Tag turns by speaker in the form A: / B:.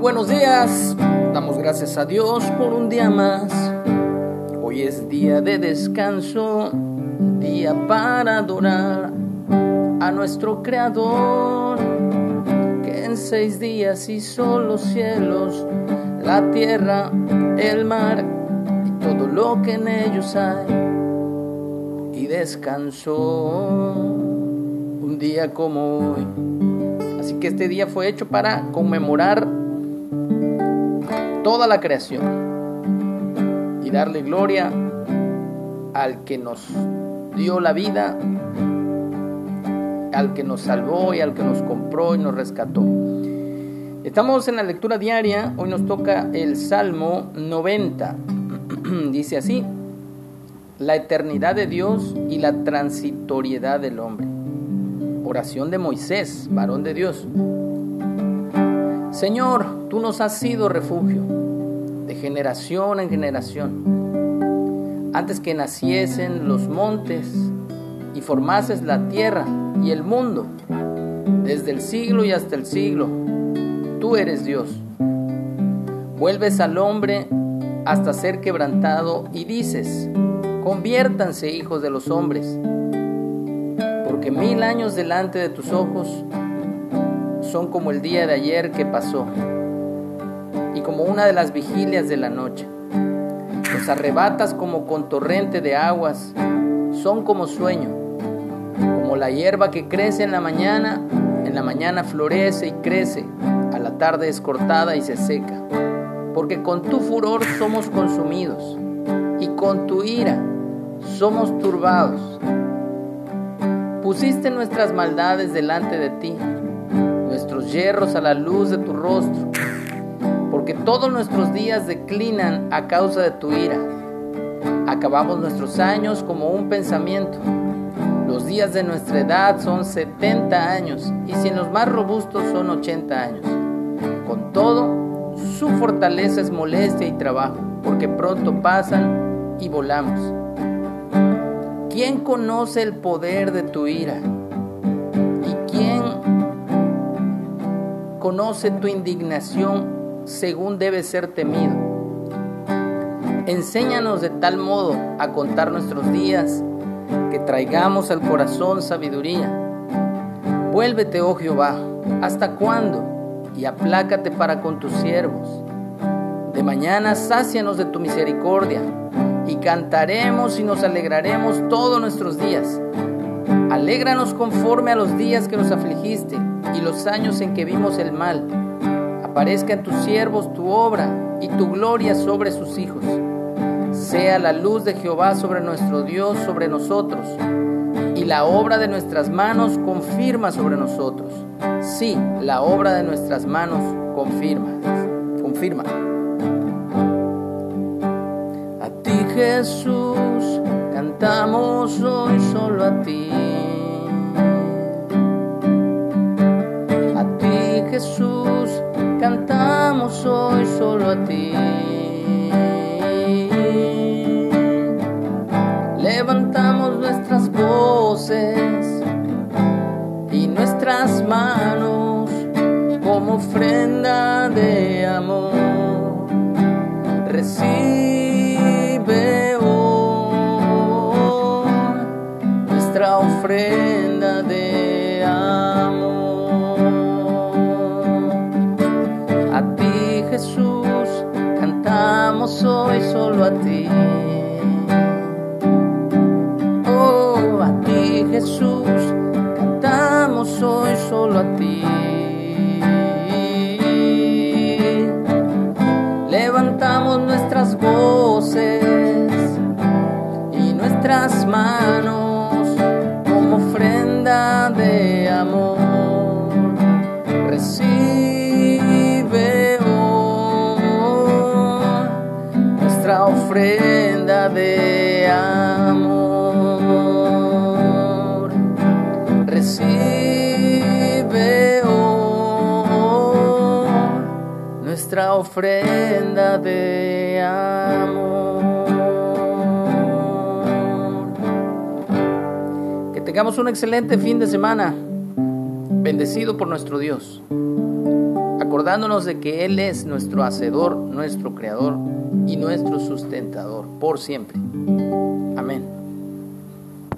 A: Buenos días. Damos gracias a Dios por un día más. Hoy es día de descanso, día para adorar a nuestro Creador, que en seis días hizo los cielos, la tierra, el mar y todo lo que en ellos hay. Y descansó un día como hoy. Así que este día fue hecho para conmemorar toda la creación y darle gloria al que nos dio la vida, al que nos salvó y al que nos compró y nos rescató. Estamos en la lectura diaria, hoy nos toca el Salmo 90. Dice así, la eternidad de Dios y la transitoriedad del hombre. Oración de Moisés, varón de Dios. Señor, tú nos has sido refugio de generación en generación. Antes que naciesen los montes y formases la tierra y el mundo, desde el siglo y hasta el siglo, tú eres Dios. Vuelves al hombre hasta ser quebrantado y dices, conviértanse hijos de los hombres porque mil años delante de tus ojos son como el día de ayer que pasó y como una de las vigilias de la noche. Los arrebatas como con torrente de aguas, son como sueño, como la hierba que crece en la mañana, en la mañana florece y crece, a la tarde es cortada y se seca, porque con tu furor somos consumidos y con tu ira somos turbados. Pusiste nuestras maldades delante de ti, nuestros hierros a la luz de tu rostro, porque todos nuestros días declinan a causa de tu ira. Acabamos nuestros años como un pensamiento. Los días de nuestra edad son 70 años y si los más robustos son 80 años. Con todo, su fortaleza es molestia y trabajo, porque pronto pasan y volamos. ¿Quién conoce el poder de tu ira? Conoce tu indignación según debe ser temido? Enséñanos de tal modo a contar nuestros días que traigamos al corazón sabiduría. Vuélvete, oh Jehová, ¿hasta cuándo? Y aplácate para con tus siervos. De mañana sácianos de tu misericordia y cantaremos y nos alegraremos todos nuestros días. Alégranos conforme a los días que nos afligiste y los años en que vimos el mal. Aparezca en tus siervos tu obra y tu gloria sobre sus hijos. Sea la luz de Jehová sobre nuestro Dios, sobre nosotros, y la obra de nuestras manos confirma sobre nosotros. Sí, la obra de nuestras manos confirma. Confirma. Jesús, cantamos hoy solo a ti. A ti. Levantamos nuestras voces y nuestras manos como ofrenda de amor. Recibe ofrenda de amor. A ti Jesús, cantamos hoy solo a ti. Oh, a ti Jesús, cantamos hoy solo a ti. Levantamos nuestras voces ofrenda de amor. tengamos un excelente fin de semana, bendecido por nuestro Dios. acordándonos de que Él es nuestro hacedor, nuestro creador y nuestro sustentador por siempre.